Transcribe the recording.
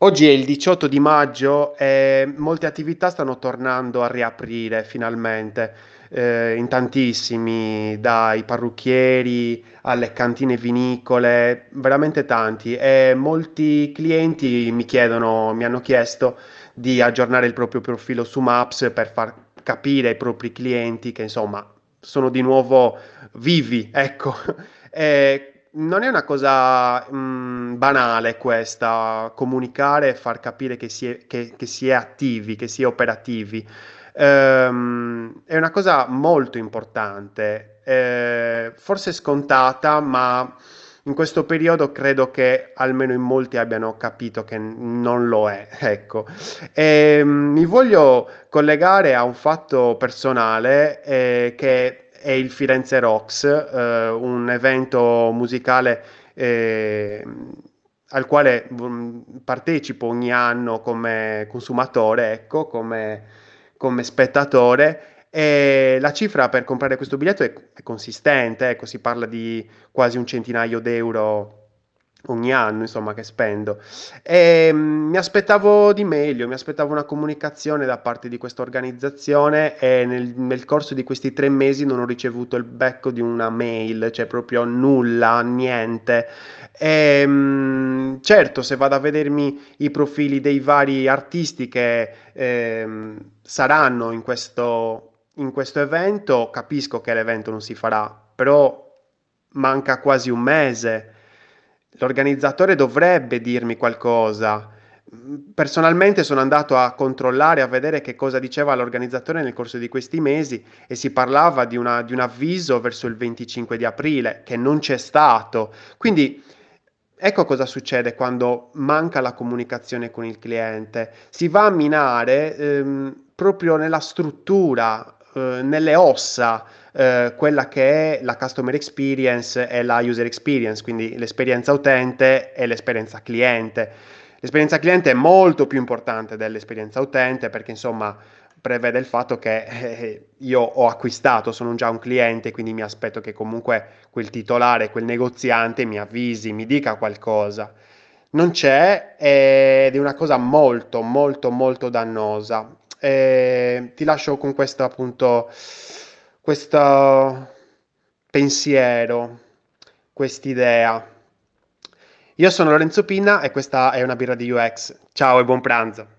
Oggi è il 18 di maggio e molte attività stanno tornando a riaprire finalmente, eh, in tantissimi, dai parrucchieri alle cantine vinicole, veramente tanti. E molti clienti mi chiedono, mi hanno chiesto di aggiornare il proprio profilo su Maps per far capire ai propri clienti che insomma sono di nuovo vivi, ecco. E non è una cosa, mh, banale questa, comunicare e far capire che si è, che- che si è attivi, che si è operativi. Ehm, è una cosa molto importante, eh, forse scontata, ma in questo periodo credo che almeno in molti abbiano capito che non lo è. Ecco. E, mh, mi voglio collegare a un fatto personale, eh, che è il Firenze Rocks, eh, un evento musicale eh, al quale mm, partecipo ogni anno come consumatore, ecco, come, come spettatore. E la cifra per comprare questo biglietto è, è consistente, ecco, si parla di quasi un centinaio d'euro ogni anno, insomma, che spendo. E, mm, mi aspettavo di meglio, mi aspettavo una comunicazione da parte di questa organizzazione e nel, nel corso di questi tre mesi non ho ricevuto il becco di una mail, cioè proprio nulla, niente. E, mm, certo, se vado a vedermi i profili dei vari artisti che ehm, saranno in questo, in questo evento, capisco che l'evento non si farà, però manca quasi un mese. L'organizzatore dovrebbe dirmi qualcosa. Personalmente sono andato a controllare, a vedere che cosa diceva l'organizzatore nel corso di questi mesi e si parlava di, una- di un avviso verso il 25 di aprile che non c'è stato. Quindi ecco cosa succede quando manca la comunicazione con il cliente. Si va a minare ehm, proprio nella struttura, eh, nelle ossa eh, quella che è la customer experience e la user experience, quindi l'esperienza utente e l'esperienza cliente. L'esperienza cliente è molto più importante dell'esperienza utente perché insomma prevede il fatto che eh, io ho acquistato, sono già un cliente, quindi mi aspetto che comunque quel titolare, quel negoziante mi avvisi, mi dica qualcosa. Non c'è ed è una cosa molto, molto, molto dannosa. E ti lascio con questo appunto, questo pensiero, quest'idea. Io sono Lorenzo Pinna e questa è una birra di UX. Ciao e buon pranzo.